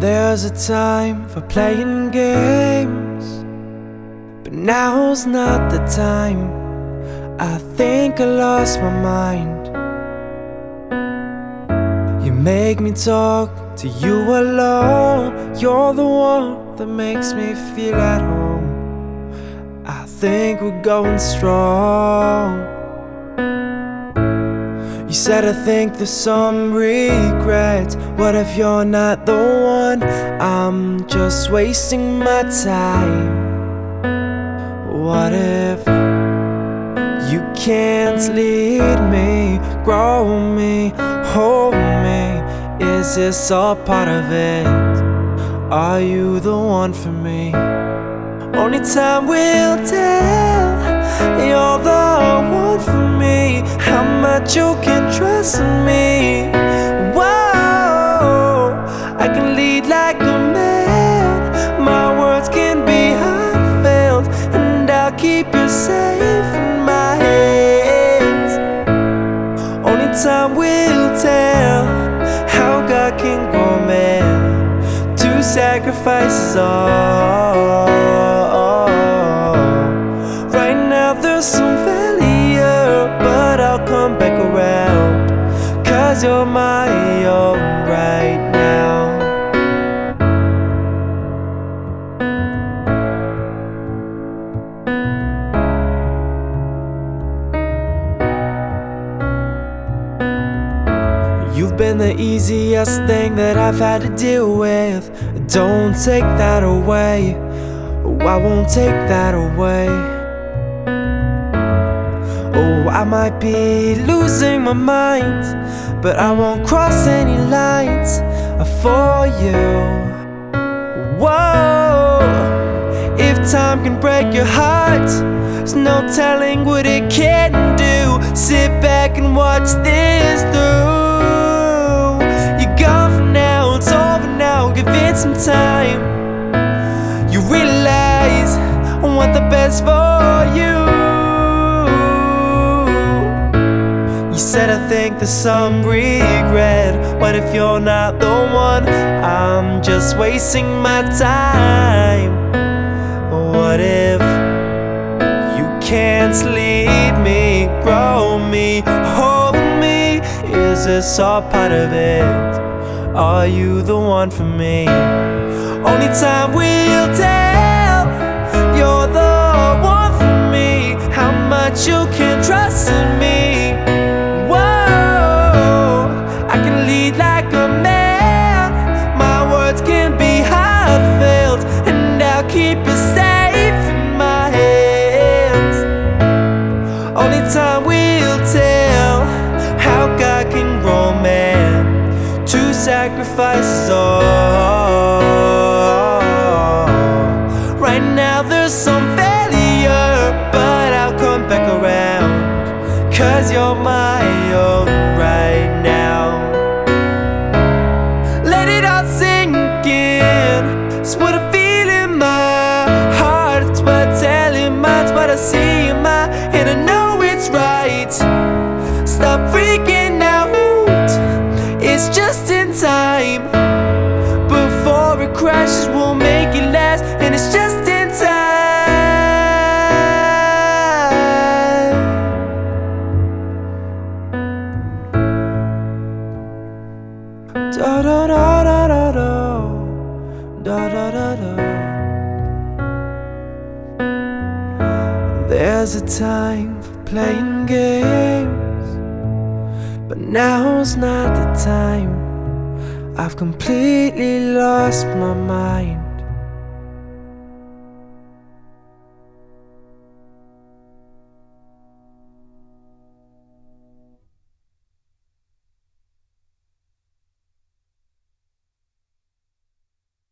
There's a time for playing games, but now's not the time. I think I lost my mind. You make me talk to you alone. You're the one that makes me feel at home. I think we're going strong. You said I think there's some regrets. What if you're not the one? I'm just wasting my time. What if you can't lead me, grow me, hold me? Is this all part of it? Are you the one for me? Only time will tell. You're the one for me. Much you can trust me? Whoa, I can lead like a man. My words can be heartfelt, and I'll keep you safe in my hands. Only time will tell how God can grow man. Two sacrifices all. Cause you're my own right now. You've been the easiest thing that I've had to deal with. Don't take that away. Oh, I won't take that away. Oh, I might be losing my mind, but I won't cross any lines for you. Whoa, if time can break your heart, there's no telling what it can do. Sit back and watch this through. You're gone for now, it's over now. Give it some time. You realize I want the best for you. You said I think there's some regret. What if you're not the one? I'm just wasting my time. What if you can't lead me, grow me, hold me? Is this all part of it? Are you the one for me? Only time will tell. You're the one for me. How much you can trust in me? Sacrifices all. Oh. Right now there's some failure, but I'll come back around. Cause you're my own right now. Let it all sink in. It's what I feel Da da da da da da da da. There's a time for playing games, but now's not the time. I've completely lost my mind.